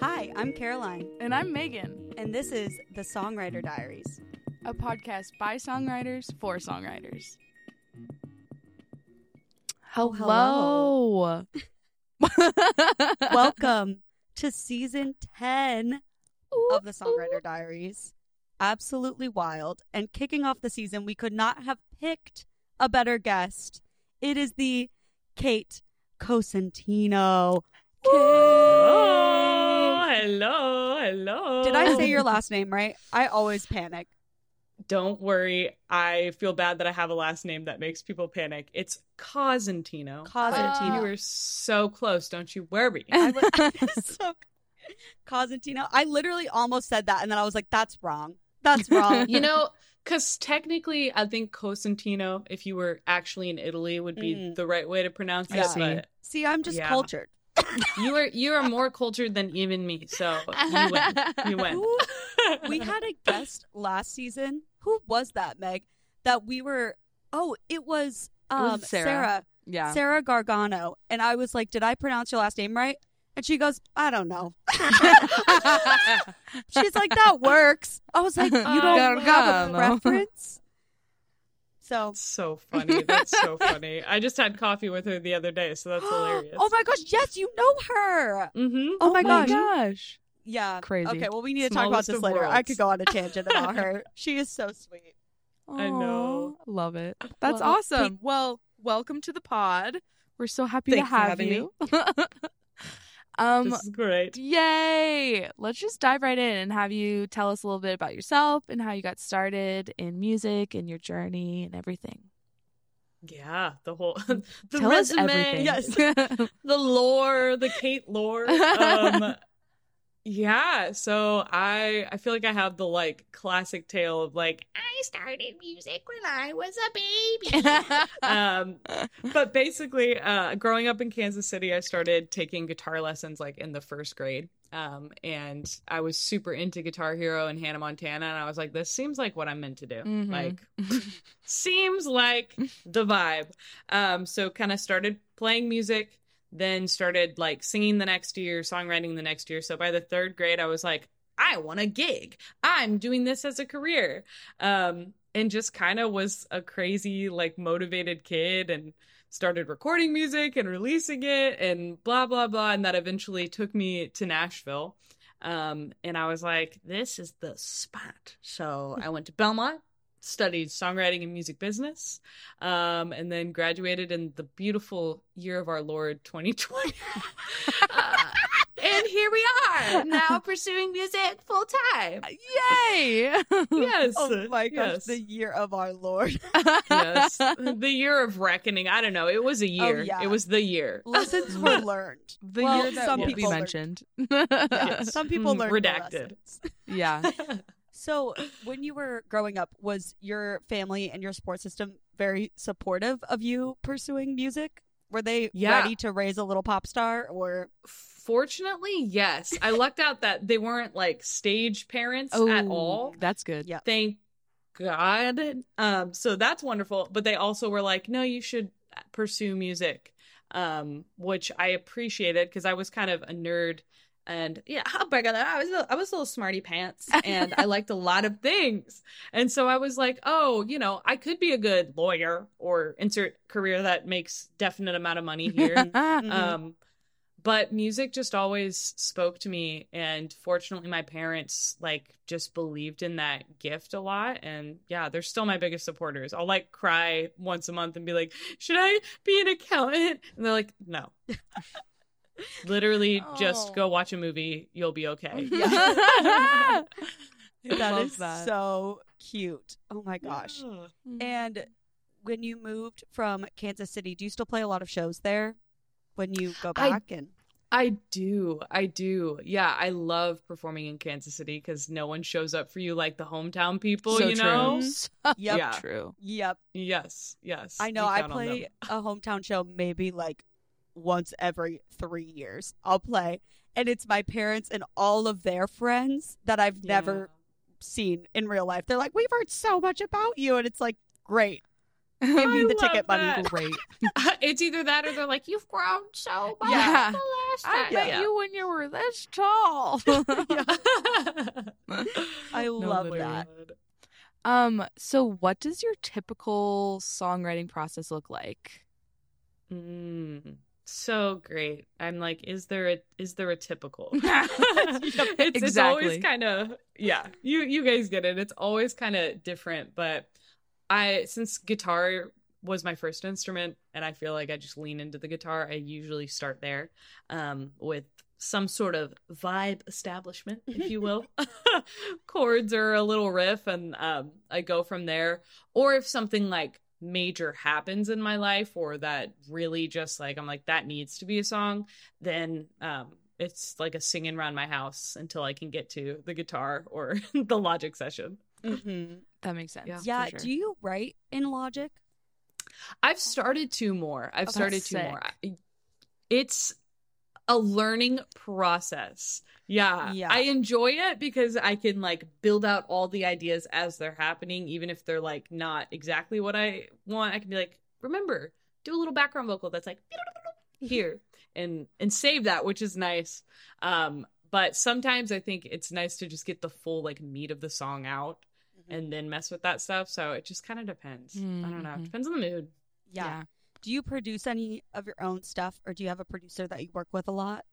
Hi, I'm Caroline, And I'm Megan, and this is The Songwriter Diaries. a podcast by songwriters for songwriters. Oh, Hello. Welcome to season 10 of The Songwriter Diaries. Absolutely wild. And kicking off the season, we could not have picked a better guest. It is the Kate Cosentino. Oh, hello, hello. Did I say your last name right? I always panic. Don't worry. I feel bad that I have a last name that makes people panic. It's Cosentino. Cosentino. You were so close. Don't you worry. I was so Cosentino. I literally almost said that, and then I was like, "That's wrong. That's wrong." you know, because technically, I think Cosentino, if you were actually in Italy, would be Mm. the right way to pronounce I it. see. But See, I'm just Yeah. cultured. You are you are more cultured than even me. So you win. You win. Who- we had a guest last season. Who was that, Meg? That we were. Oh, it was um, was Sarah. Sarah. yeah. Sarah Gargano, and I was like, "Did I pronounce your last name right?" And she goes, "I don't know." She's like, "That works." I was like, "You don't have a Gargano. preference?" So, That's so funny. That's so funny. I just had coffee with her the other day, so that's hilarious. oh my gosh, yes, you know her. Mm-hmm. Oh, my gosh. gosh. Yeah, Crazy. Okay, well, we need to talk about this of later. I could go on a tangent about her. She is so sweet. I know. Love it. That's Well, awesome. Well, welcome to the pod. We're so happy Thanks to for have having you. um this is great. Yay! Let's just dive right in and have you tell us a little bit about yourself and how you got started in music and your journey and everything. Yeah, the whole the tell resume, yes. the lore, the Kate lore. Um, yeah, so I I feel like I have the like classic tale of like I started music when I was a baby. um, but basically, uh, growing up in Kansas City, I started taking guitar lessons like in the first grade. Um, and I was super into Guitar Hero and Hannah Montana, and I was like, this seems like what I'm meant to do. Mhm. Like, seems like the vibe. Um, so kind of started playing music, then started like singing the next year, songwriting the next year. So by the third grade, I was like, I want a gig. I'm doing this as a career. Um, and just kind of was a crazy, like motivated kid and started recording music and releasing it and blah, blah, blah. And that eventually took me to Nashville. Um, and I was like, this is the spot. So I went to Belmont, studied songwriting and music business, um, and then graduated in the beautiful year of our Lord 2020. Uh, and here we are now pursuing music full time. Yay! Yes. Oh my gosh, yes. the year of our Lord. yes. The year of reckoning. I don't know. It was a year. Oh, yeah. It was the year. Lessons were learned. the Well, year that some won't be people learned- mentioned. Yeah, some people Mm, learned redacted. yeah. So, when you were growing up, was your family and your support system very supportive of you pursuing music? Were they Yeah. ready to raise a little pop star or Fortunately, yes. I lucked out that they weren't like stage parents at all. That's good. Yeah. Thank God. Um, so that's wonderful. But they also were like, no, you should pursue music, um, which I appreciated because I was kind of a nerd. And yeah, oh my God, I was a, I was a little smarty pants, and I liked a lot of things. And so I was like, oh, you know, I could be a good lawyer or insert career that makes definite amount of money here. Mhm. Um, but music just always spoke to me, and fortunately, my parents like just believed in that gift a lot. And yeah, they're still my biggest supporters. I'll like cry once a month and be like, "Should I be an accountant?" And they're like, "No." Literally, just Oh. go watch a movie. You'll be okay. Yeah. I that love is that. so cute. Oh my gosh. Yeah. And when you moved from Kansas City, do you still play a lot of shows there when you go I- back and I do. I do. Yeah, I love performing in Kansas City because no one shows up for you like the hometown people, so you true. know? So Yep. Yeah. true. Yep. Yes, yes. I know I play a hometown show maybe like once every 3 years. I'll play and it's my parents and all of their friends that I've never seen in real life. They're like, "We've heard so much about you." And it's like, "Great. Give me the ticket love money. Great. it's either that or they're like, "You've grown so much Yeah. the last I met Yeah. you when you were this tall. I love literally. that. um, so what does your typical songwriting process look like? Mm, so great. I'm like, is there a is there a typical? Yep, it's, it's always kind of yeah. You you guys get it. It's always kind of different, but I since guitar was my first instrument and I feel like I just lean into the guitar, I usually start there um with some sort of vibe establishment, if you will. Chords or a little riff and um I go from there. Or if something like major happens in my life or that really just like I'm like that needs to be a song, then um it's like a singing around my house until I can get to the guitar or the logic session. hmm That makes sense. Yeah. Yeah. sure. Do you write in Logic? I've started two more. I've Oh, started two to more. It's a learning process. Yeah. Yeah. I enjoy it because I can like build out all the ideas as they're happening, even if they're like not exactly what I want. I can be like, remember, do a little background vocal that's like here and and save that, which is nice. Um, but sometimes I think it's nice to just get the full like meat of the song out Mm-hmm. and then mess with that stuff. So it just kind of depends. I don't know. Mhm. Depends on the mood. Yeah. Do you produce any of your own stuff or do you have a producer that you work with a lot?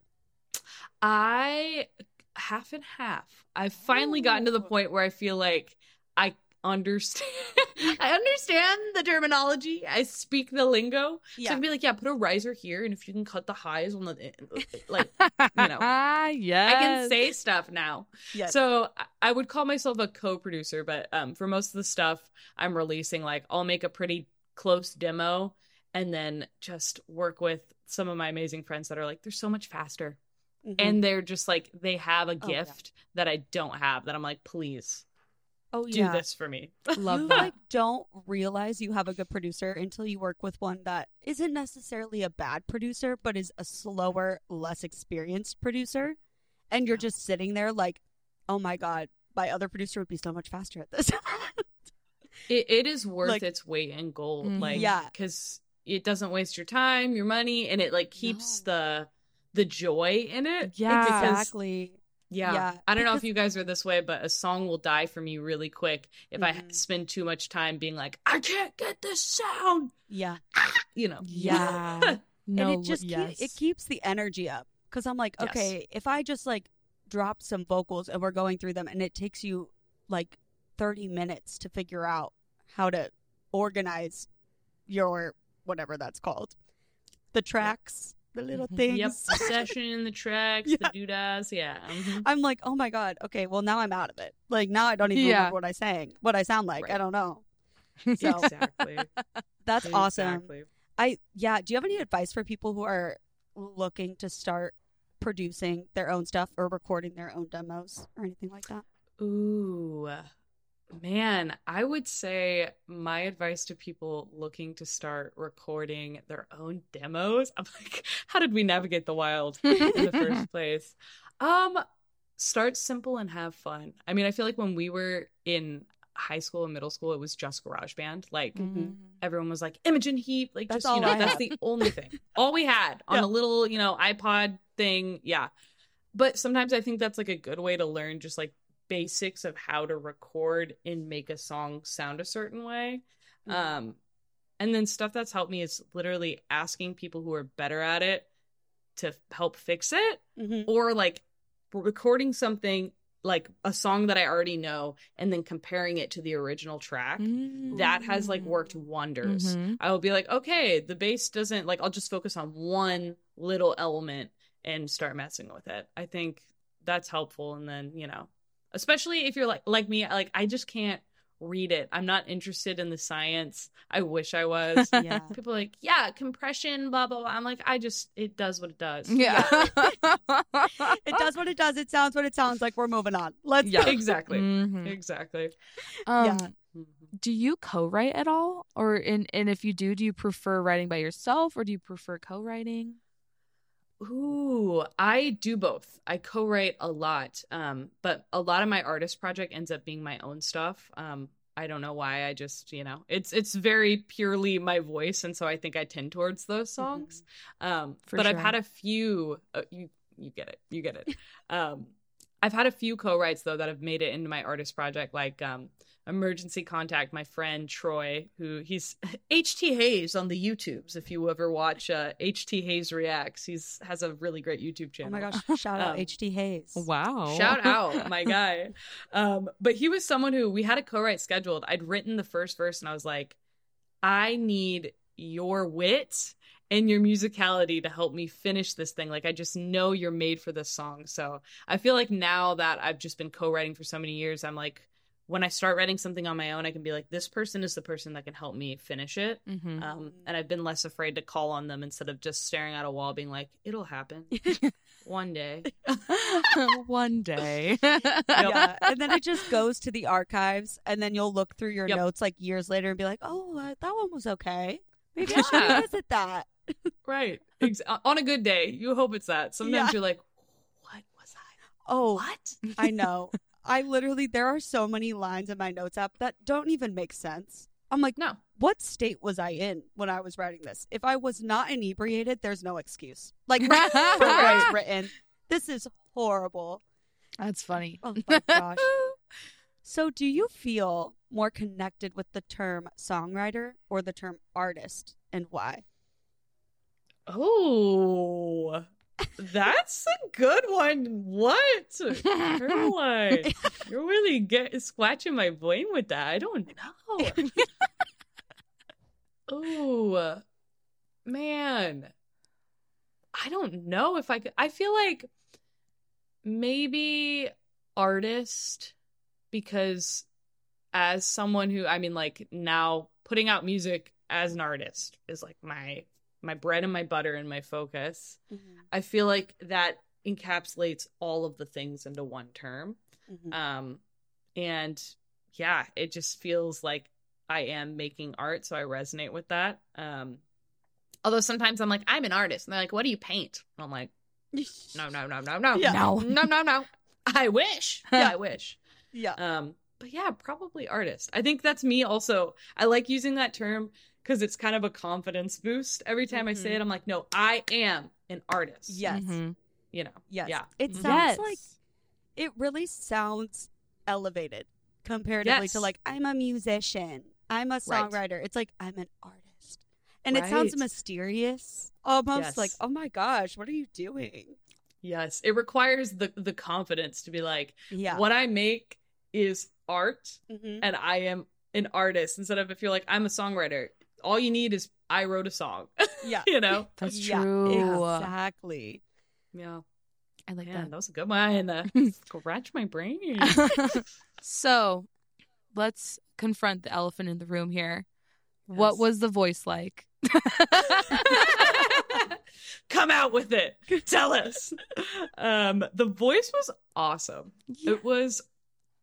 I half and half. I've finally gotten to the point where I feel like I understand I understand the terminology. I speak the lingo. Yeah. So I Yeah. can be like, yeah, put a riser here and if you can cut the highs on the like you know. yes. I can say stuff now. Yes. So I- I would call myself a co-producer, but um, for most of the stuff I'm releasing, like I'll make a pretty close demo and then just work with some of my amazing friends that are like, they're so much faster. Mhm. And they're just like, they have a Oh, yeah. gift that I don't have that I'm like, please oh do yeah. this for me. Love you that. like don't realize you have a good producer until you work with one that isn't necessarily a bad producer, but is a slower, less experienced producer. And you're just sitting there like, oh my god, my other producer would be so much faster at this. It, it is worth Like- its weight in gold. Mhm. Like, Yeah. because it doesn't waste your time, your money, and it like keeps the the joy in it. Yeah. Because- exactly. Yeah. Yeah, I don't know if you guys are this way, but a song will die for me really quick if I Mhm. spend too much time being like, I can't get this sound. Yeah. You know. Yeah. no. and it just yes. keep, it keeps the energy up because I'm like, Yes. okay, if I just like drop some vocals and we're going through them, and it takes you like 30 minutes to figure out how to organize your whatever that's called, the tracks, the little Mhm. things. Yep. The session, the tracks, Yeah. the doodads. Yeah. mhm. I'm like, oh my god, okay, well now I'm out of it. Like now I don't even Yeah. remember what I sang, what I sound like. I don't know. So Exactly. that's awesome. I yeah. Do you have any advice for people who are looking to start producing their own stuff or recording their own demos or anything like that? Ooh, man, I would say my advice to people looking to start recording their own demos. I'm like, how did we navigate the wild in the first place? Um, start simple and have fun. I mean, I feel like when we were in high school and middle school, it was just GarageBand. Like Mhm. everyone was like Imogen Heap, like That's just you all know, that's the only thing. All we had on Yeah. a little, you know, iPod thing. Yeah. But sometimes I think that's like a good way to learn just like basics of how to record and make a song sound a certain way. Mhm. Um and then stuff that's helped me is literally asking people who are better at it to help fix it Mhm. or like recording something like a song that I already know and then comparing it to the original track Mm. that has like worked wonders. Mhm. I will be like, okay, the bass doesn't like I'll just focus on one little element and start messing with it. I think that's helpful and then, you know, especially if you're like like me, like I just can't read it. I'm not interested in the science. I wish I was. Yeah. People are like, yeah, compression, blah blah blah. I'm like, I just it does what it does. Yeah. It does what it does. It sounds what it sounds like. We're moving on. Let's Yeah. Exactly. Mhm. Exactly. Um, Yeah. Mhm. Do you co-write at all, or in and if you do, do you prefer writing by yourself, or do you prefer co-writing? Ooh, I do both. I co-write a lot, um, but a lot of my artist project ends up being my own stuff. Um, I don't know why. I just, you know, it's it's very purely my voice, and so I think I tend towards those songs. Um, For but I've had a few. Uh, you you get it. You get it. um, I've had a few co-writes though that have made it into my artist project, like um, emergency contact. My friend Troy, who he's HT Hayes on the YouTubes. If you ever watch uh, HT Hayes reacts, he's has a really great YouTube channel. Oh my gosh! Shout out Um, H.T. Hayes. Wow. Shout out, my guy. Um, but he was someone who we had a co-write scheduled. I'd written the first verse and I was like, I need your wit and your musicality to help me finish this thing. Like I just know you're made for this song. So I feel like now that I've just been co-writing for so many years, I'm like when I start writing something on my own, I can be like, this person is the person that can help me finish it. Mhm. Um, and I've been less afraid to call on them instead of just staring at a wall, being like, "It'll happen one day." One day. yeah, and then it just goes to the archives, and then you'll look through your Yep. notes like years later and be like, "Oh, uh, that one was okay. Maybe I should revisit that." Right. Ex- on a good day, you hope it's that. Sometimes Yeah. you're like, what was I? Oh, What? I know. I literally there are so many lines in my notes app that don't even make sense. I'm like, No. what state was I in when I was writing this? If I was not inebriated, there's no excuse. Like right for written. This is horrible. That's funny. Oh my gosh. So, do you feel more connected with the term songwriter or the term artist, and why? Oh, that's a good one. What? Caroline, you're really get scratching my brain with that. I don't know. oh, man. I don't know if I could. I feel like maybe artist because as someone who I mean like now putting out music as an artist is like my my bread and my butter and my focus. I feel like that encapsulates all of the things into one term. Mhm. Um and yeah, it just feels like I am making art, so I resonate with that. Um although sometimes I'm like I'm an artist and they're like what do you paint? And I'm like no no no no no Yeah. No. no no no. I wish. Yeah. I wish. Yeah. Um, but yeah, probably artist. I think that's me also. I like using that term because it's kind of a confidence boost. Every time I say Mhm. it, I'm like, no, I am an artist. Yes. Mhm. You know. Yes. Yeah. It Yes. sounds like it really sounds elevated comparatively to like I'm a musician, I'm a Right. songwriter. It's like I'm an artist. And it sounds mysterious. Almost like, "Oh my gosh, what are you doing?" Yes. It requires the the confidence to be like, Yeah. what I make is art Mhm. and I am an artist instead of if you're like, I'm a songwriter. All you need is I wrote a song. Yeah. you know? That's Yeah, true. Exactly. Yeah. I like Man, that was a good one. Uh, scratch my brain. so let's confront the elephant in the room here. What was the voice like? Come out with it. Tell us. Um, the voice was awesome. It was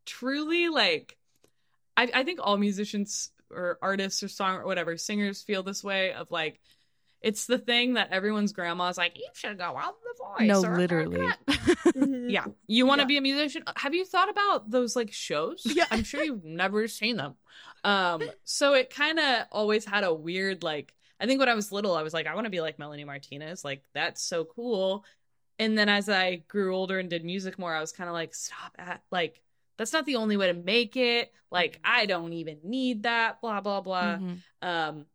truly like I, I think all musicians or artists or song or whatever singers feel this way of like it's the thing that everyone's grandma's like you should go out the voice. No, or- literally. Mhm. Yeah. You want to Yeah. be a musician? Have you thought about those like shows? Yeah. I'm sure you've never seen them. Um, so it kind of always had a weird like I think when I was little, I was like, I want to be like Melanie Martinez. Like that's so cool. And then as I grew older and did music more, I was kind of like, stop at like that's not the only way to make it. Like I don't even need that. Blah blah blah. Mhm. Um,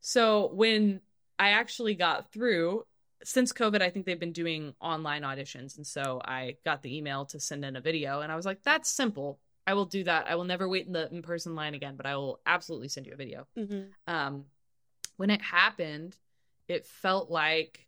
so when I actually got through, since COVID, I think they've been doing online auditions. And so I got the email to send in a video and I was like, that's simple. I will do that. I will never wait in the in person line again, but I will absolutely send you a video. Mhm. Um, when it happened, it felt like,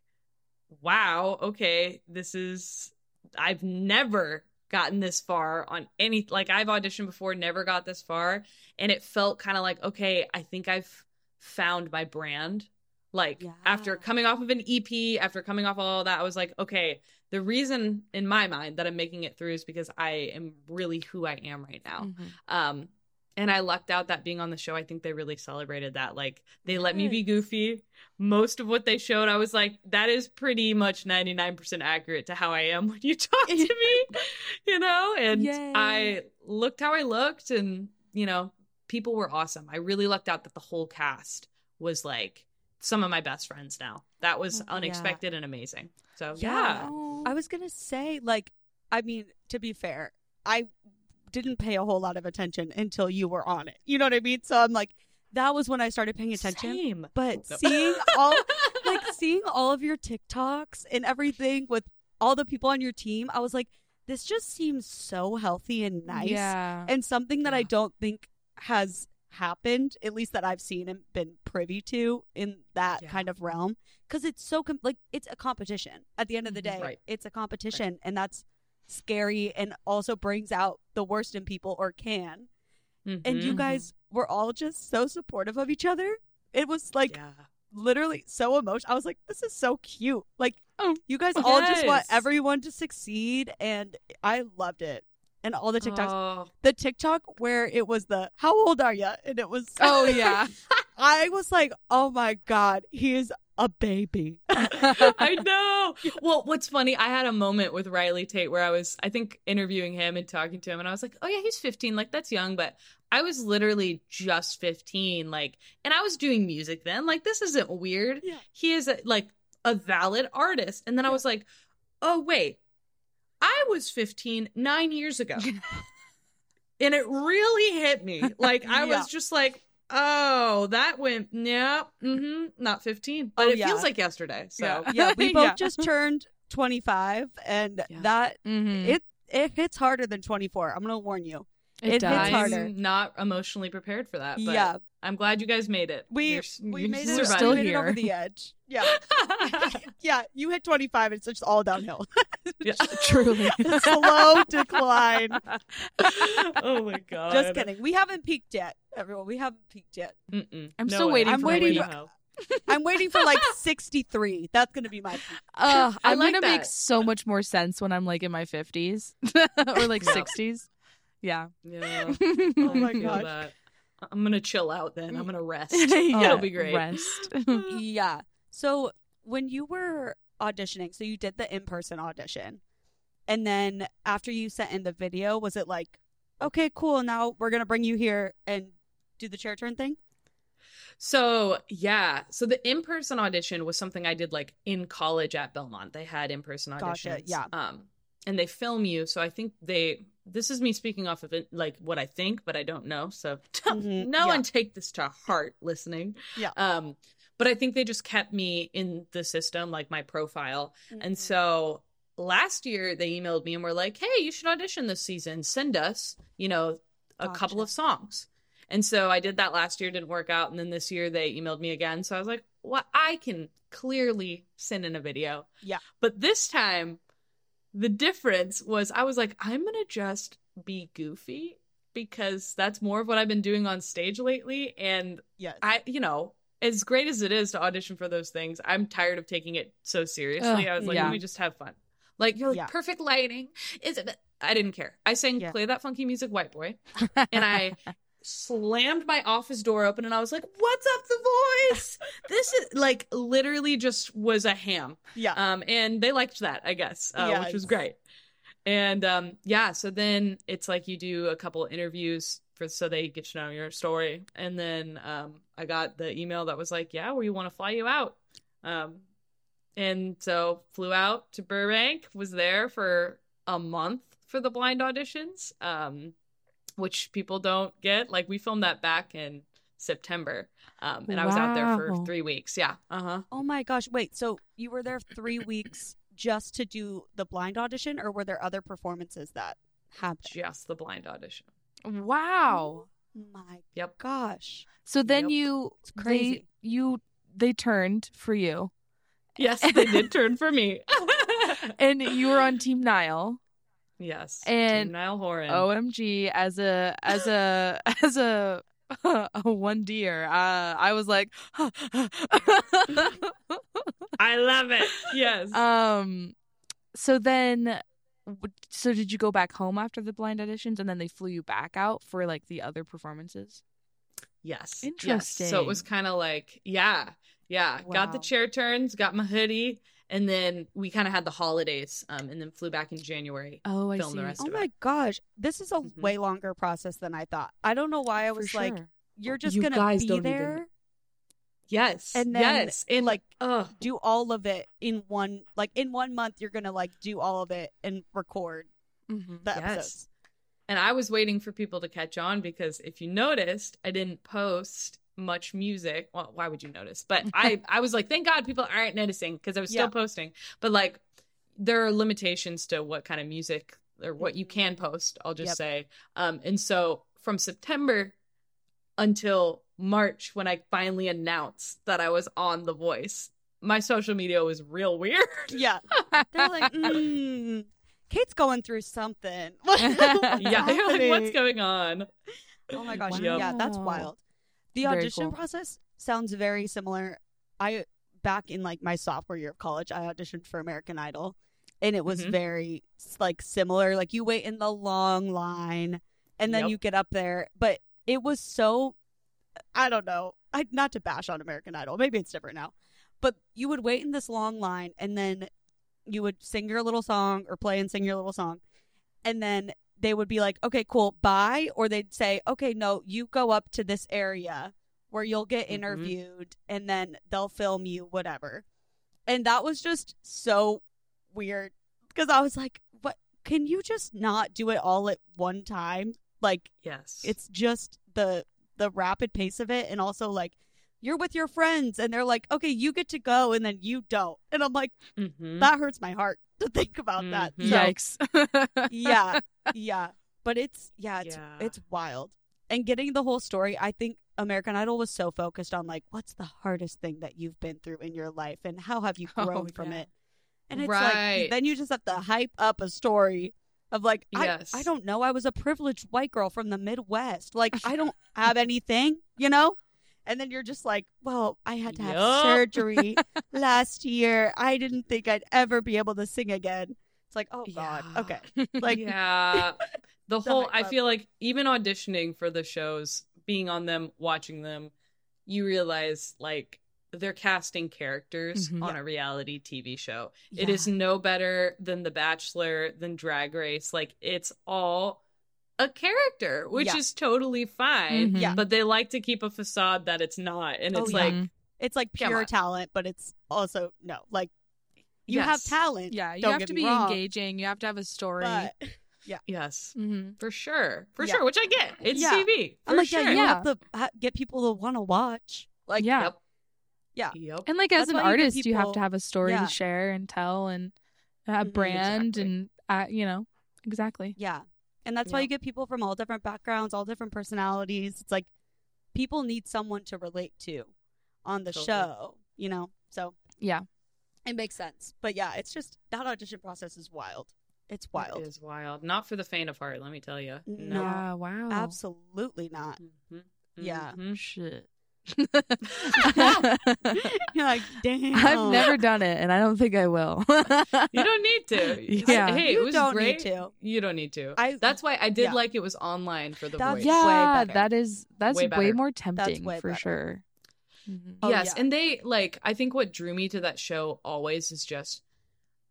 wow, okay, this is, I've never gotten this far on any, like I've auditioned before, never got this far. And it felt kind of like, okay, I think I've found my brand. Like after coming off of an EP, after coming off all that, I was like, okay, the reason in my mind that I'm making it through is because I am really who I am right now. Mhm. Um, and I lucked out that being on the show, I think they really celebrated that. Like they let me be goofy. Most of what they showed, I was like, that is pretty much 99% accurate to how I am when you talk to me, you know? And Yay. I looked how I looked and, you know, people were awesome. I really lucked out that the whole cast was like some of my best friends now. That was Oh, yeah. unexpected and amazing. So Yeah. yeah. I was gonna say, like, I mean, to be fair, I didn't pay a whole lot of attention until you were on it. You know what I mean? So I'm like, that was when I started paying attention. Same. But Oh, no. seeing all like seeing all of your TikToks and everything with all the people on your team, I was like, this just seems so healthy and nice. Yeah. And something that I don't think has happened, at least that I've seen and been privy to in that Yeah. kind of realm. Because it's so, com- like, it's a competition. At the end of the Mhm. day, Right. it's a competition. And that's scary and also brings out the worst in people or can. And Mhm. you guys were all just so supportive of each other. It was like yeah. literally so emotional. I was like, this is so cute. Like, Oh, you guys all just want everyone to succeed. And I loved it. And all the TikToks Oh, the TikTok where it was the how old are you? And it was Oh yeah. I was like, oh my god, he is a baby. I know. Well, what's funny, I had a moment with Ryley Tate where I was, I think, interviewing him and talking to him, and I was like, oh, yeah, he's 15. Like, that's young. But I was literally just 15. Like, and I was doing music then. Like, this isn't weird. Yeah. He is, a, like, a valid artist. And then I was like, oh, wait, I was 15 nine years ago. and it really hit me. Like, I Yeah. was just like, Oh, that went yeah, mm-hmm, not fifteen, but Oh, it yeah. feels like yesterday. So Yeah. Yeah, we both Yeah. just turned 25 and that Mhm. it it hits harder than 24. I'm going to warn you. it hits does. harder. I'm not emotionally prepared for that. But yeah, I'm glad you guys made it. we You're we you made it, We're still we made it over here. the edge. Yeah. yeah, you hit 25 and it's just all downhill. Yeah. Truly. Slow decline. oh my god. Just kidding. We haven't peaked yet, everyone. We haven't peaked yet. Mm-mm. I'm No still way. waiting I'm for waiting my for- peak. I'm waiting for like 63. That's going to be my peak. Uh, I I'm like gonna make that. so much more sense when I'm like in my 50s or like Yeah. 60s. Yeah. Yeah. Oh my I feel gosh. that. I'm gonna chill out then. I'm gonna rest. yeah. It'll be great. Rest. Yeah. So when you were auditioning, so you did the in person audition, and then after you sent in the video, was it like, okay, cool, now we're gonna bring you here and do the chair turn thing? So yeah, so the in-person audition was something I did like in college at Belmont. They had in-person auditions. Gotcha, yeah. Um, and they film you. So I think they. This is me speaking off of it, like what I think, but I don't know. So Mhm, no yeah. one take this to heart, listening. Yeah. Um, but I think they just kept me in the system, like my profile. And so last year they emailed me and were like, "Hey, you should audition this season. Send us, you know, a couple of songs." And so I did that last year, didn't work out, and then this year they emailed me again. So I was like, "Well, I can clearly send in a video." Yeah. But this time the difference was I was like, "I'm going to just be goofy." Because that's more of what I've been doing on stage lately. And yes, I, you know, as great as it is to audition for those things, I'm tired of taking it so seriously. Ugh, I was like, yeah. let me just have fun. Like, you're like, Yeah. perfect lighting. Is it? I didn't care. I sang Yeah. "Play That Funky Music, White Boy," and I slammed my office door open, and I was like, "What's up, the voice?" this is like literally just was a ham. yeah, Um, and they liked that, I guess, uh, which was great. And um, yeah, so then it's like you do a couple interviews for so they get to know your story, and then um, I got the email that was like, "Yeah, we want to fly you out." Um, and so flew out to Burbank, was there for a month for the blind auditions, um, which people don't get. Like we filmed that back in September, um, and I was out there for three weeks. Yeah, uh huh. Oh my gosh! Wait, so you were there three weeks just to do the blind audition, or were there other performances that happened? Just the blind audition. wow. My Yep. gosh! So then Yep. you It's crazy. They, you they turned for you. Yes, they did turn for me. And you were on Team Niall. Yes, And- Team Niall Horan. OMG as a as a as a a one deer. Uh, I was like I love it. Yes. um so then so did you go back home after the blind auditions and then they flew you back out for like the other performances? yes. Interesting. Yes. So it was kind of like, yeah, yeah. Got the chair turns, got my hoodie, and then we kind of had the holidays, um, and then flew back in January. Oh, I see. the rest Oh my it. gosh, this is a Mhm. way longer process than I thought. I don't know why I was like, you're just You gonna be don't even- there, Yes, and then yes, and like oh, do all of it in one like in one month. You're gonna like do all of it and record Mhm. the Yes. episodes. And I was waiting for people to catch on because if you noticed, I didn't post much music. Well, why would you notice? But I I was like, thank God people aren't noticing because I was still Yeah. posting. But like there are limitations to what kind of music or what you can post, I'll just Yep. say. Um and so from September until March when I finally announced that I was on The Voice, my social media was real weird. Yeah, they're like, mm, Kate's going through something. yeah, you're like, what's going on? Oh my gosh, yeah, that's wild. The Very audition cool. process sounds very similar. I back in like my sophomore year of college, I auditioned for American Idol, and it was Mhm. very like similar. Like you wait in the long line, and then Yep. you get up there, but it was so. I don't know. I not to bash on American Idol. Maybe it's different now, but you would wait in this long line, and then you would sing your little song or play and sing your little song, and then they would be like, okay, cool, bye. Or they'd say, okay, no, you go up to this area where you'll get Mhm. interviewed and then they'll film you, whatever. And that was just so weird because I was like, what? Can you just not do it all at one time? Like, Yes. it's just the the rapid pace of it and also like you're with your friends and they're like okay you get to go and then you don't and i'm like Mhm. that hurts my heart to think about that Mhm. So, Yikes. yeah yeah but it's yeah it's Yeah. it's wild and getting the whole story i think american idol was so focused on like what's the hardest thing that you've been through in your life and how have you Oh, grown from yeah. it and it's Right. like then you just have to hype up a story of like Yes. I, I don't know i was a privileged white girl from the midwest like i don't have anything you know and then you're just like well i had to have Yup. surgery last year i didn't think i'd ever be able to sing again it's like oh god Yeah. okay like yeah. The whole I feel like even auditioning for the shows, being on them, watching them, you realize like they're casting characters Mhm. on a reality TV show. It Mm-hmm. Yeah. is no better than The Bachelor, than Drag Race. Like it's all a character, which Yeah. is totally fine. Mhm. Yeah. But they like to keep a facade that it's not. And Oh, it's yeah. like it's like pure talent but it's also no like you have talent yeah, you don't have get to be wrong, engaging. You have to have a story. but Yes. Mhm. For sure. For Yeah. sure. Which I get. It's Yeah. TV. I'm like sure. yeah you Yeah. have to ha- get people to want to watch like yeah. Yep. Yeah. Yep. And like as That's an why you get artist, you have to have a story Yeah. to share and tell and a Mhm, brand exactly. and uh, you know exactly. Yeah. And that's why you get people from all different backgrounds, all different personalities. It's like people need someone to relate to on the Totally. show, you know? So Yeah. It makes sense. But yeah, it's just that audition process is wild. It's wild. It is wild. Not for the faint of heart, let me tell you. No. Yeah. Wow. Absolutely not. Mhm. Yeah. Mhm. Shit. You're like, damn. I've never done it, and I don't think I will. You don't need to. Yeah. Hey, You it was don't great. need to. You don't need to. I- That's why I did yeah. like it was online for the That's- voice. yeah, better. that is that's Way way, more tempting way for better. sure. Mhm. Oh, yes, yeah. and they like I think what drew me to that show always is just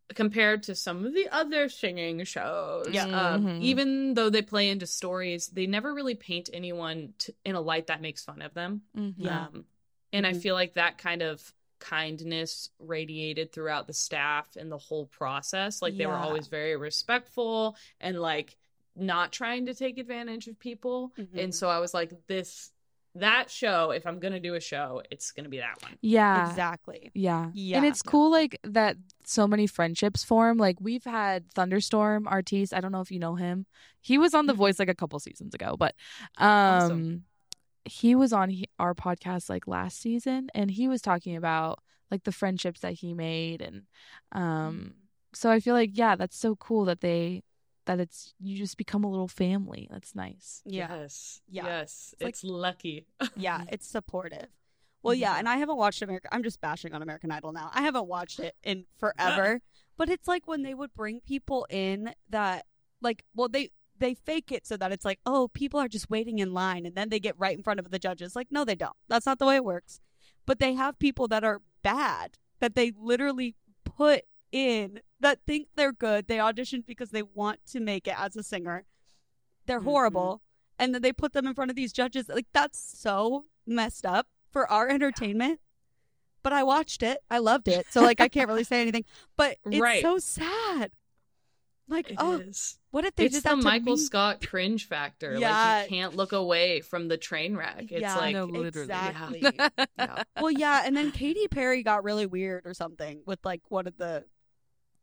compared to some of the other singing shows. Yeah. Um, Mhm. even though they play into stories, they never really paint anyone to, in a light that makes fun of them. Mhm. Yeah. Um, and I Mhm. feel like that kind of kindness radiated throughout the staff and the whole process. Like they were always very respectful and like not trying to take advantage of people. Mhm. And so I was like, this, that show, if I'm going to do a show, it's going to be that one. Yeah. Exactly. Yeah. Yeah. And it's cool like that so many friendships form. Like we've had Thunderstorm Artis. I don't know if you know him. He was on The Mhm. Voice like a couple seasons ago, but um Awesome. he was on he- our podcast like last season and he was talking about like the friendships that he made and um so I feel like yeah, that's so cool that they that it's you just become a little family. That's nice. Yeah. Yes. Yeah. Yes. It's like- lucky. Yeah. It's supportive. Well, yeah, and I haven't watched America. I'm just bashing on American Idol now. I haven't watched it in forever. but it's like when they would bring people in that, like, well, they they fake it so that it's like, oh, people are just waiting in line, and then they get right in front of the judges. Like, no, they don't. That's not the way it works. But they have people that are bad that they literally put in that think they're good. They auditioned because they want to make it as a singer. They're Mhm. horrible. And then they put them in front of these judges. Like, that's so messed up for our entertainment. But I watched it. I loved it. So, like, I can't really say anything. But it's Right. so sad. Like, It oh, is. what if they It's did the Michael me? Scott cringe factor. Yeah. Like you can't look away from the train wreck. It's Yeah, like no, literally. exactly. yeah. well, yeah, and then Katy Perry got really weird or something with like one of the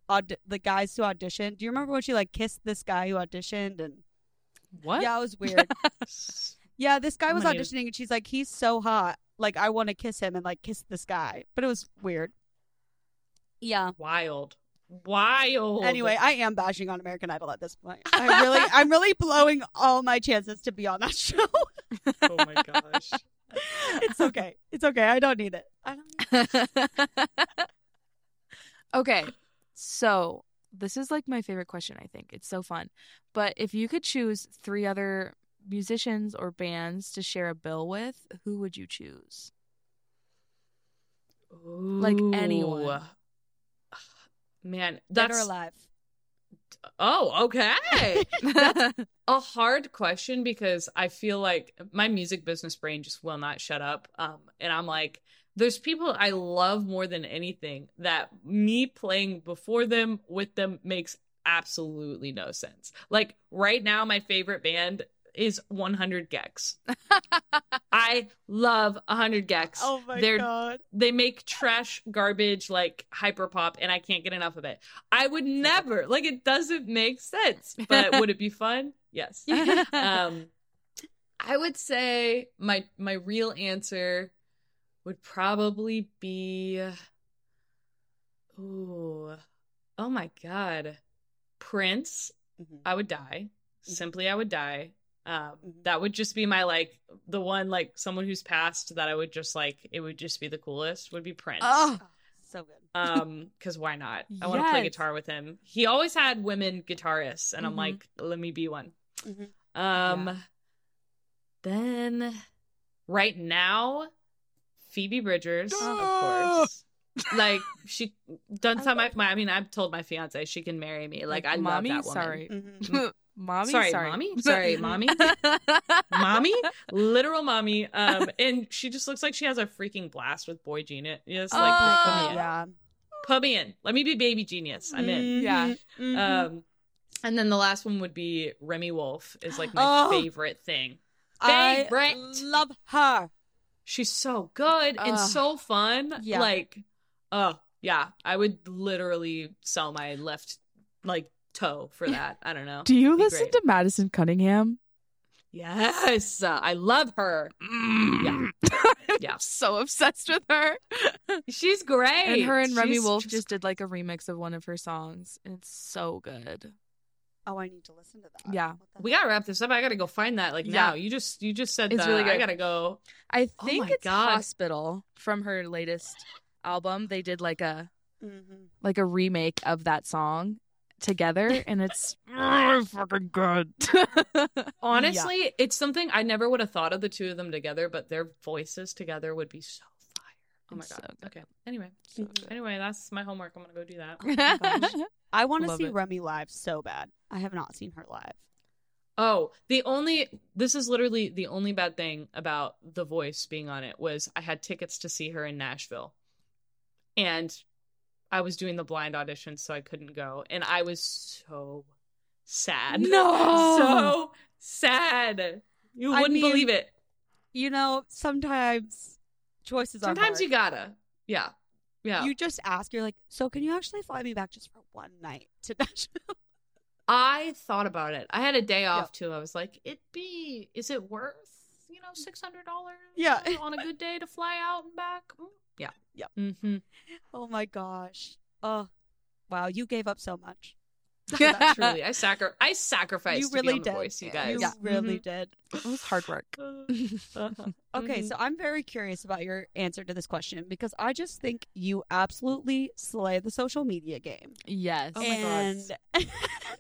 aud- the guys who auditioned. Do you remember when she like kissed this guy who auditioned and What? yeah, it was weird. yeah, this guy was gonna- auditioning and she's like, he's so hot, like I want to kiss him and like kiss this guy, but it was weird. Yeah. Wild. Wild. Anyway, I am bashing on American Idol at this point. I really, I'm really blowing all my chances to be on that show. oh my gosh. it's okay. It's okay. I don't need it. I don't. Need okay. So, this is like my favorite question, I think. It's so fun. But if you could choose three other musicians or bands to share a bill with, who would you choose? Like anyone. Ooh. Man, Dead or alive. oh okay. That's a hard question because I feel like my music business brain just will not shut up. Um, and I'm like, there's people I love more than anything that me playing before them with them makes absolutely no sense. Like right now, my favorite band is 100 gecs. I love 100 gecs. Oh my They're god. they make trash garbage like hyperpop and I can't get enough of it. I would never like it doesn't make sense. But would it be fun? Yes. Um I would say my my real answer would probably be Ooh. Oh my god. Prince, Mhm. I would die. Simply I would die. Um, Mhm. that would just be my like the one like someone who's passed that I would just like it would just be the coolest would be Prince. Oh, so good. Um, because why not? I want to play guitar with him. He always had women guitarists, and I'm Mhm. like, let me be one. Mhm. Um, Yeah. then right now, Phoebe Bridgers, of Ah! course. Like she done I some. I, my, I mean, I've told my fiance she can marry me. Like, I mommy, love that woman. sorry. Mhm. mommy, Sorry, sorry. mommy? Sorry, mommy? mommy, literal mommy. Um, and she just looks like she has a freaking blast with boy genius. Yes, like Oh. put me in. yeah. Put me in. Let me be baby genius. I'm in. Yeah. Mhm. Um, and then the last one would be Remi Wolf is like my Oh. favorite thing. I love her. She's so good and so fun. Yeah. Like, oh yeah, I would literally sell my left like toe for that. I don't know. Do you listen great. to Madison Cunningham? Yes, uh, I love her. Yeah. Yeah. so obsessed with her. She's great. And her and Remi She's Wolf just... did like a remix of one of her songs. And it's so good. Oh, I need to listen to that. Yeah. We gotta wrap this up. I gotta go find that like Yeah. now. You just you just said It's that. really I gotta go. I Oh think my it's God. Hospital from her latest album. They did like a Mhm. like a remake of that song together and it's oh, fucking good. Honestly, it's something I never would have thought of the two of them together, but their voices together would be so. Oh my It's god. so okay. Anyway. So Mhm. Anyway, that's my homework. I'm gonna go do that. my gosh. I want to see it. Remi live so bad. I have not seen her live. Oh, the only this is literally the only bad thing about The Voice being on it was I had tickets to see her in Nashville. And I was doing the blind audition so I couldn't go and I was so sad. No. so sad. You wouldn't mean, believe it. You know, sometimes choices are Sometimes you gotta. Yeah. Yeah. You just ask. You're like, so can you actually fly me back just for one night to Nashville? I thought about it. I had a day off too. I was like, it be is it worth, you know, six hundred dollars Yeah. on a good day to fly out and back? Mm, Yeah. Yeah. Mm-hmm. oh my gosh. Oh, wow. You gave up so much. Truly. I sacri- I sacrificed You to be really on the did. voice, you guys. You Yeah. really Mhm. did. it was hard work. Uh-huh. Okay, Mhm. so I'm very curious about your answer to this question because I just think you absolutely slay the social media game. Yes. Oh my God.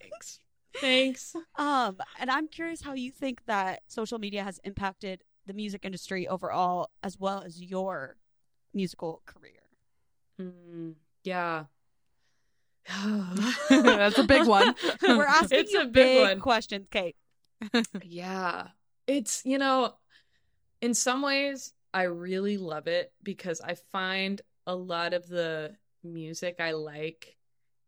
Thanks. Thanks. um and I'm curious how you think that social media has impacted the music industry overall as well as your musical career. Mm, yeah. That's a big one. We're asking It's you a big big one. questions, Kate. Yeah. It's, you know, in some ways, I really love it because I find a lot of the music I like,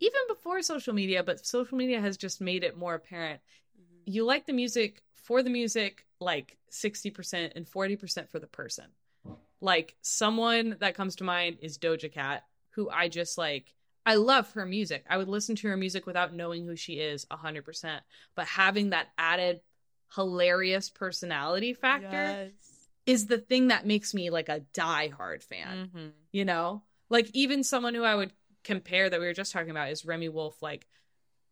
even before social media, but social media has just made it more apparent. Mm-hmm. You like the music for the music, like 60% and 40% for the person. Like, someone that comes to mind is Doja Cat, who I just like. I love her music. I would listen to her music without knowing who she is 100%. But having that added hilarious personality factor Yes. is the thing that makes me like a diehard fan. Mhm. You know, like even someone who I would compare that we were just talking about is Remi Wolf. Like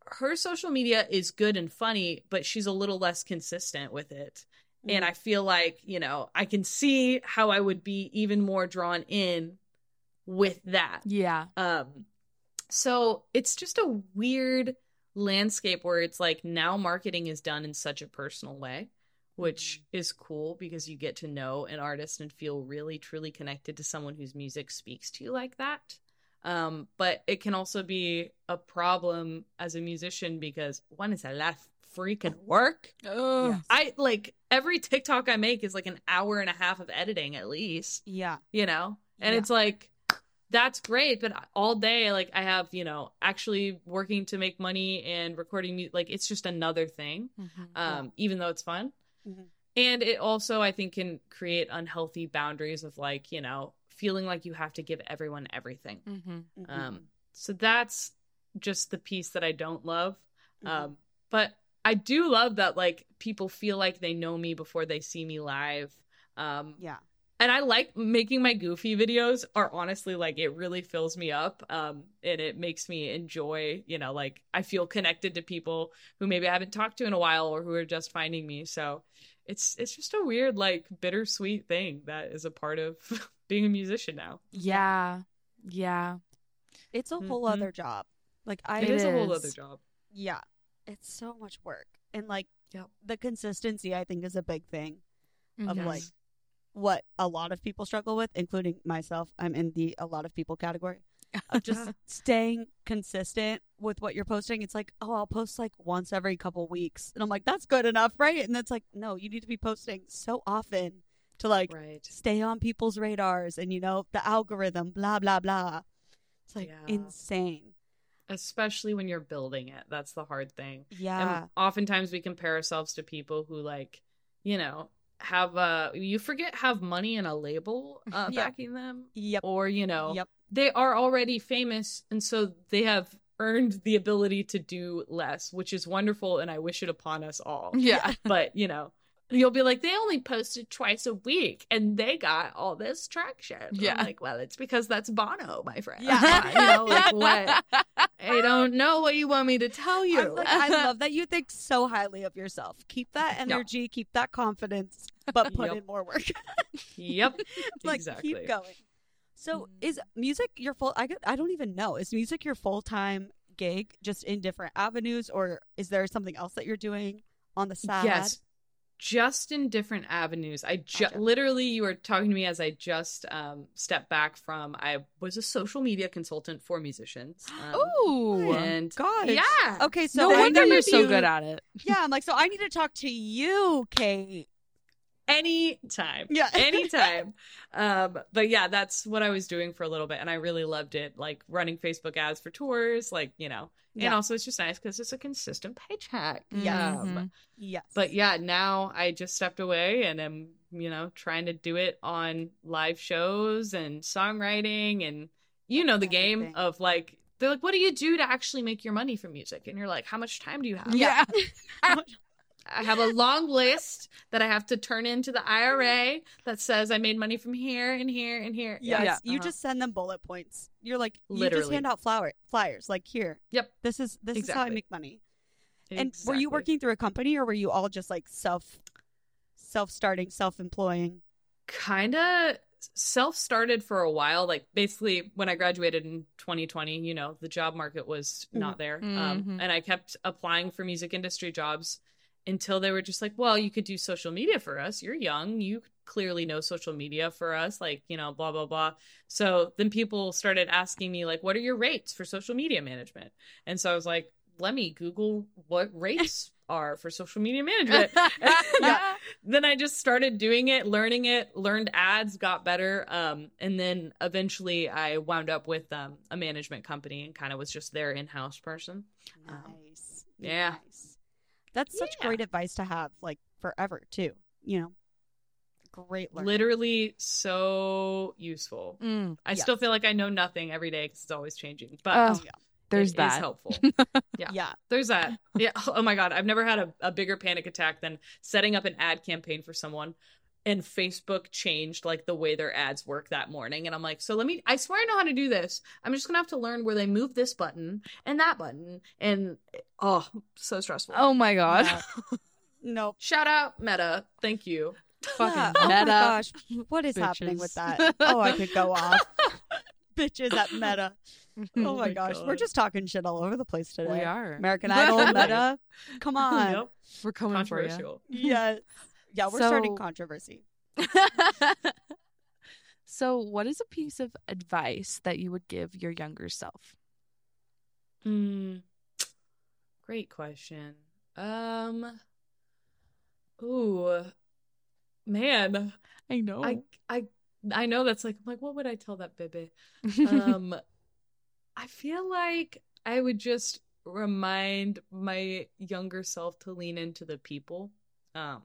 her social media is good and funny, but she's a little less consistent with it. And I feel like, you know, I can see how I would be even more drawn in with that. Yeah. Um, so it's just a weird landscape where it's like now marketing is done in such a personal way, which is cool because you get to know an artist and feel really truly connected to someone whose music speaks to you like that. Um, but it can also be a problem as a musician because one is a lot of freaking work. Oh. Yes. I like every TikTok I make is like an hour and a half of editing at least Yeah. you know and Yeah. it's like that's great but all day like i have you know actually working to make money and recording mu- like it's just another thing um even though it's fun Mhm. and it also i think can create unhealthy boundaries of like you know feeling like you have to give everyone everything Mhm. Mhm. um so that's just the piece that i don't love Mhm. um but i do love that like people feel like they know me before they see me live um yeah. And I like making my goofy videos are honestly like it really fills me up um and it makes me enjoy you know like I feel connected to people who maybe I haven't talked to in a while or who are just finding me so it's it's just a weird like bittersweet thing that is a part of being a musician now Yeah. Yeah. It's a whole Mhm. other job. Like I it It is a whole other job yeah. It's so much work. And like Yep. the consistency I think is a big thing of Mhm. like what a lot of people struggle with, including myself. I'm in the a lot of people category. Of just staying consistent with what you're posting. It's like, oh, I'll post like once every couple weeks. And I'm like, that's good enough, right? And that's like, no, you need to be posting so often to like right stay on people's radars and you know, the algorithm, blah blah blah. It's like Yeah. insane. especially when you're building it that's the hard thing Yeah. And oftentimes we compare ourselves to people who like, you know, have uh you forget have money and a label uh Yeah. backing them. Yep. Or, you know, Yep. they are already famous and so they have earned the ability to do less, which is wonderful and I wish it upon us all. Yeah. But, you know, you'll be like, they only posted twice a week and they got all this traction. I'm Yeah. like, well, it's because that's Bono, my friend. Yeah. you know, like what? I don't know what you want me to tell you. I'm like, I love that you think so highly of yourself. Keep that energy, keep that confidence, but put Yep. in more work. Yep. like exactly. keep going. So Mhm. is music your full? I I don't even know. Is music your full time gig, just in different avenues, or is there something else that you're doing on the side? Yes. Just in different avenues. I ju- Gotcha. literally, you were talking to me as I just um, stepped back from. I was a social media consultant for musicians. Um, Ooh. and God. yeah, Okay, so no I wonder you're so good at it. Yeah, I'm like, so I need to talk to you, Kate. Anytime, Yeah. anytime. um, but yeah, that's what I was doing for a little bit, and I really loved it. Like running Facebook ads for tours, like you know, Yeah. and also it's just nice because it's a consistent paycheck. Yeah. Um, Mhm. Yes. but yeah now i just stepped away and am you know trying to do it on live shows and songwriting and you know the game Everything. of like they're like what do you do to actually make your money from music and you're like how much time do you have Yeah. i have a long list that i have to turn into the ira that says i made money from here and here and here Yes. Yeah. You uh-huh. just send them bullet points. You're like, you just hand out flower flyers. Like here. Yep. This is this is how I make money. And were you working through a company or were you all just like self self starting, self employing? kind of self started for a while like basically when i graduated in 2020 you know the job market was not there um, Mhm. and i kept applying for music industry jobs until they were just like well you could do social media for us you're young you clearly know social media for us, like, you know, blah, blah, blah. So then people started asking me, like, what are your rates for social media management? And so I was like, let me Google what rates are for social media management. yeah. Then I just started doing it, learning it, learned ads, got better. Um, and then eventually I wound up with um, a management company and kind of was just their in house person. Um, Nice. yeah. Nice. That's such Yeah. great advice to have, like forever too. You know, great. Learning. Literally so useful. Mm, I Yes. still feel like I know nothing every day because it's always changing, but Oh, yeah. there's it is that. helpful. Yeah. Yeah. There's that. Yeah. Oh my God. I've never had a, a bigger panic attack than setting up an ad campaign for someone and Facebook changed like the way their ads work that morning. And I'm like, so let me, I swear I know how to do this. I'm just to have to learn where they move this button and that button. And oh, so stressful. Oh my god. Yeah. Nope. Shout out Meta. Thank you. Fucking. Oh my meta. gosh, what is happening with that? Oh, I could go off. Bitches at Meta. Oh, my gosh, we're just talking shit all over the place today. we are. American Idol, Meta. Come on. Yep. We're coming for you. Yes. Yeah, we're starting controversy. so, what is a piece of advice that you would give your younger self? Mm, great question. Um, ooh, man, I know. I, I, I know that's like, I'm like, what would I tell that baby? Um, I feel like I would just remind my younger self to lean into the people. Um,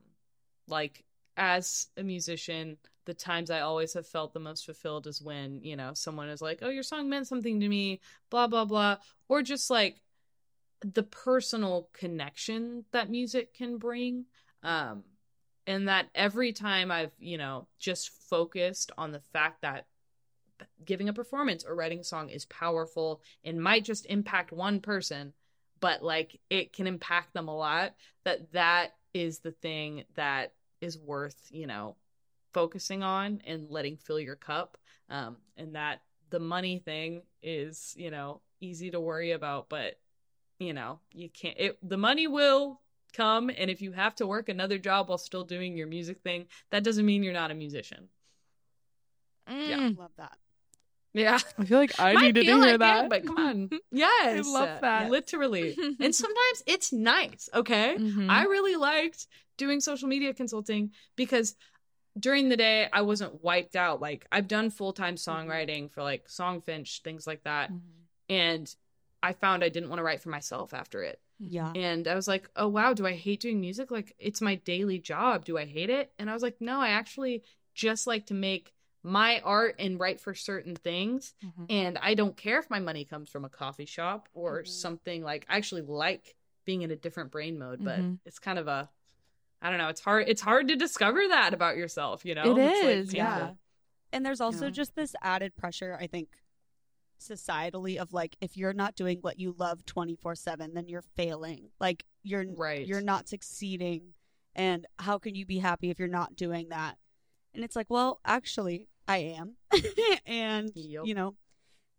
like as a musician, the times I always have felt the most fulfilled is when, you know, someone is like, "Oh, your song meant something to me," blah blah blah, or just like the personal connection that music can bring. Um and that every time I've, you know, just focused on the fact that giving a performance or writing a song is powerful and might just impact one person, but like it can impact them a lot, that that is the thing that is worth, you know, focusing on and letting fill your cup. Um, and that the money thing is, you know, easy to worry about, but you know, you can't it the money will come and if you have to work another job while still doing your music thing, that doesn't mean you're not a musician. Mm. Love that. Yeah. I feel like I needed to hear like that. it, but come on. Yes. I love that. Literally. and sometimes it's nice, okay? Mhm. I really liked doing social media consulting because during the day I wasn't wiped out. Like I've done full-time songwriting for like Songfinch, things like that. Mhm. And I found I didn't want to write for myself after it. Yeah. And I was like, oh, wow, do I hate doing music? Like, it's my daily job. Do I hate it? And I was like, no, I actually just like to make my art and write for certain things. Mhm. And I don't care if my money comes from a coffee shop or Mhm. something like I actually like being in a different brain mode, but Mhm. it's kind of a I don't know, it's hard it's hard to discover that about yourself, you know? It It's, is, painful. yeah. And there's also Yeah. just this added pressure, I think, societally of like if you're not doing what you love 24/7, then you're failing. Like you're Right. you're not succeeding. And how can you be happy if you're not doing that? And it's like, well, actually, I am. and Yep. you know,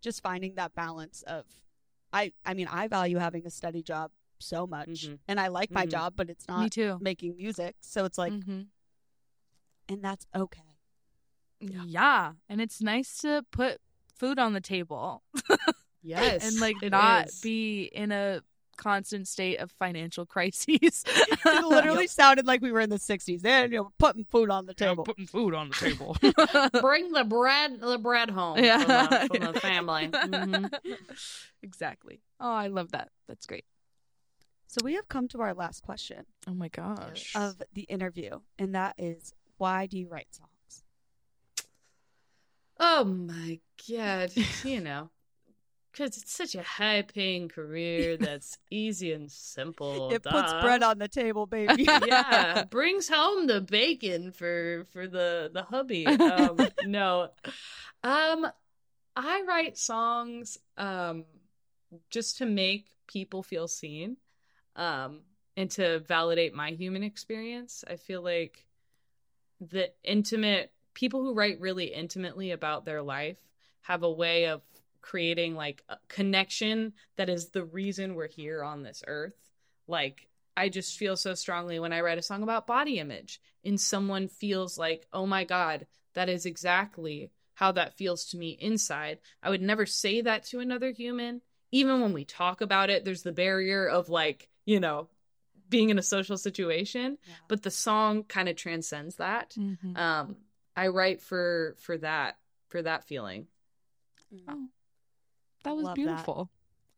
just finding that balance of I I mean, I value having a steady job so much. Mhm. And I like my Mhm. job, but it's not Me too. making music. So it's like Mhm. and that's okay. Yeah. And it's nice to put food on the table Yes. and like it not is. be in a constant state of financial crises. it literally sounded like we were in the 60s. And you know, putting food on the table. putting food on the table. bring the bread the bread home Yeah. from, the, from the family. Mhm. exactly. Oh, I love that. That's great. So we have come to our last question Oh my gosh. of the interview, and that is why do you write songs? Oh my god, you know, because it's such a high paying career that's easy and simple. it puts bread on the table, baby. yeah, brings home the bacon for for the the hubby. Um, no, um, I write songs um just to make people feel seen, um, and to validate my human experience. I feel like the intimate people who write really intimately about their life have a way of creating like a connection that is the reason we're here on this earth like I just feel so strongly when I write a song about body image and someone feels like, oh my God, that is exactly how that feels to me inside. I would never say that to another human. Even when we talk about it, there's the barrier of like, you know, being in a social situation, Yeah. but the song kind of transcends that. Mhm. Um, I write for for that for that feeling. Oh, that was Love that. beautiful.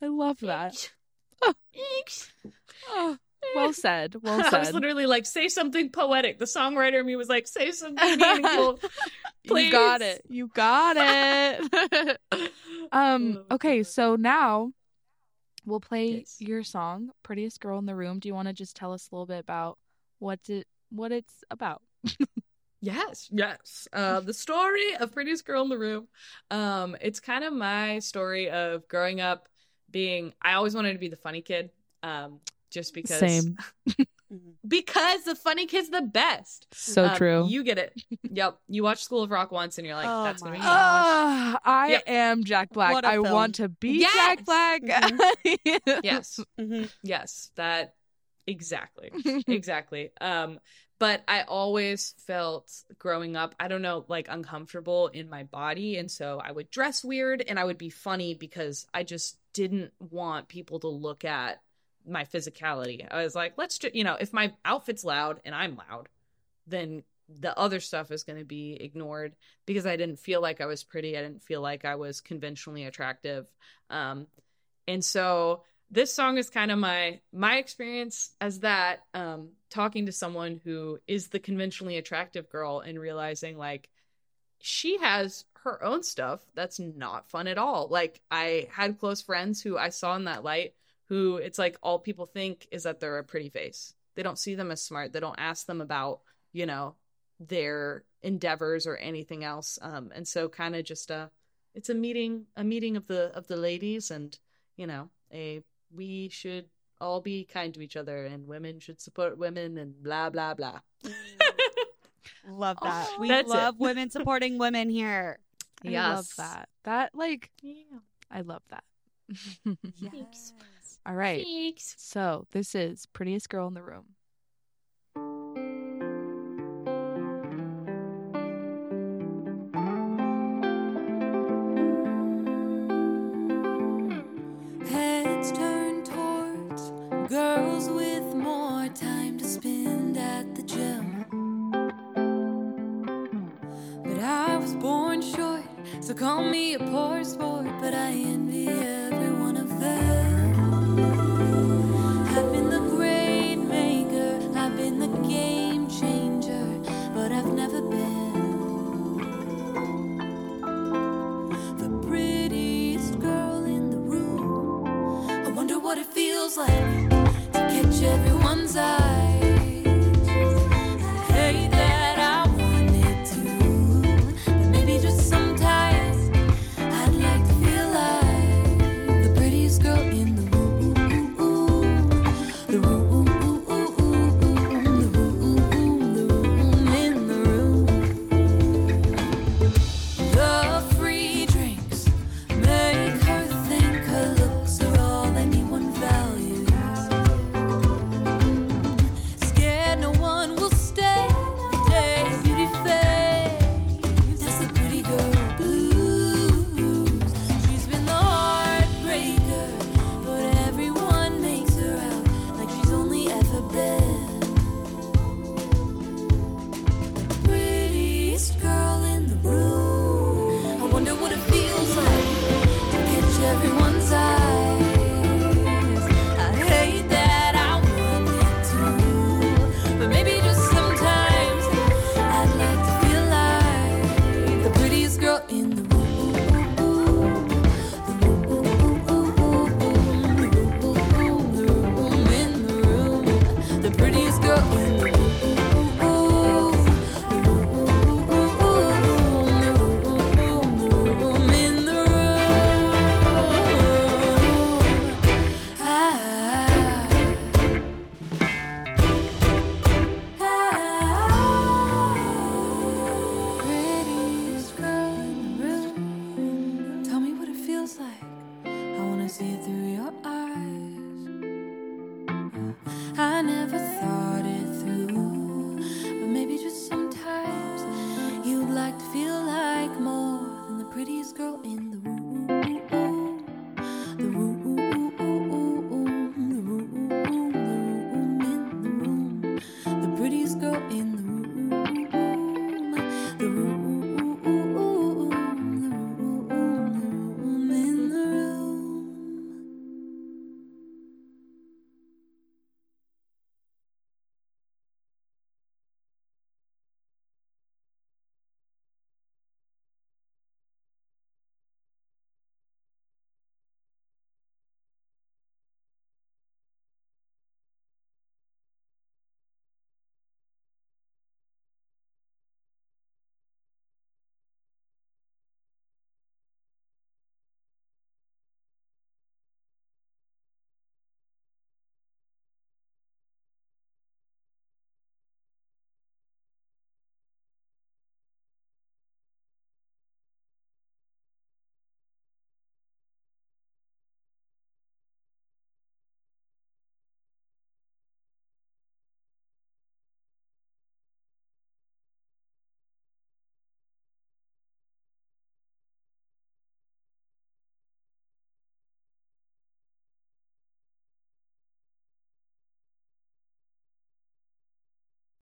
I love that. Thanks. Oh, well said. Well said. I was literally like, say something poetic. The songwriter in me was like, say something meaningful. You got it. You got it. um. Oh, Okay. So now we'll play Yes. your song, "Prettiest Girl in the Room." Do you want to just tell us a little bit about what's it, what it's about? Yes, yes. Uh, the story of Prettiest Girl in the Room. Um, it's kind of my story of growing up being. I always wanted to be the funny kid. Um, just because. Same. Mhm. Because the funny kid's the best. So Um, true. You get it. yep. You watch School of Rock once, and you're like, Oh "That's gonna be." God. me. Ah, I Yep. am Jack Black. What a I film. want to be Yes! Jack Black. Yes, Mhm. yes. That exactly. exactly. Um, but I always felt growing up, I don't know, like uncomfortable in my body. And so I would dress weird and I would be funny because I just didn't want people to look at my physicality. I was like, let's just, you know, if my outfit's loud and I'm loud, then the other stuff is going to be ignored because I didn't feel like I was pretty. I didn't feel like I was conventionally attractive. Um, and so this song is kind of my my experience as that um talking to someone who is the conventionally attractive girl and realizing like she has her own stuff that's not fun at all. Like i had close friends who i saw in that light who it's like all people think is that they're a pretty face. They don't see them as smart. They don't ask them about you know their endeavors or anything else. Um and so kind of just a it's a meeting a meeting of the of the ladies and you know a we should all be kind to each other and women should support women and blah blah blah Love that. Oh, we That's it. love women supporting women here. I love Yes. that. That like yeah I love that. Yes. All right. Thanks. So this is prettiest girl in the room. Call me a poor sport. But I envy every one of them.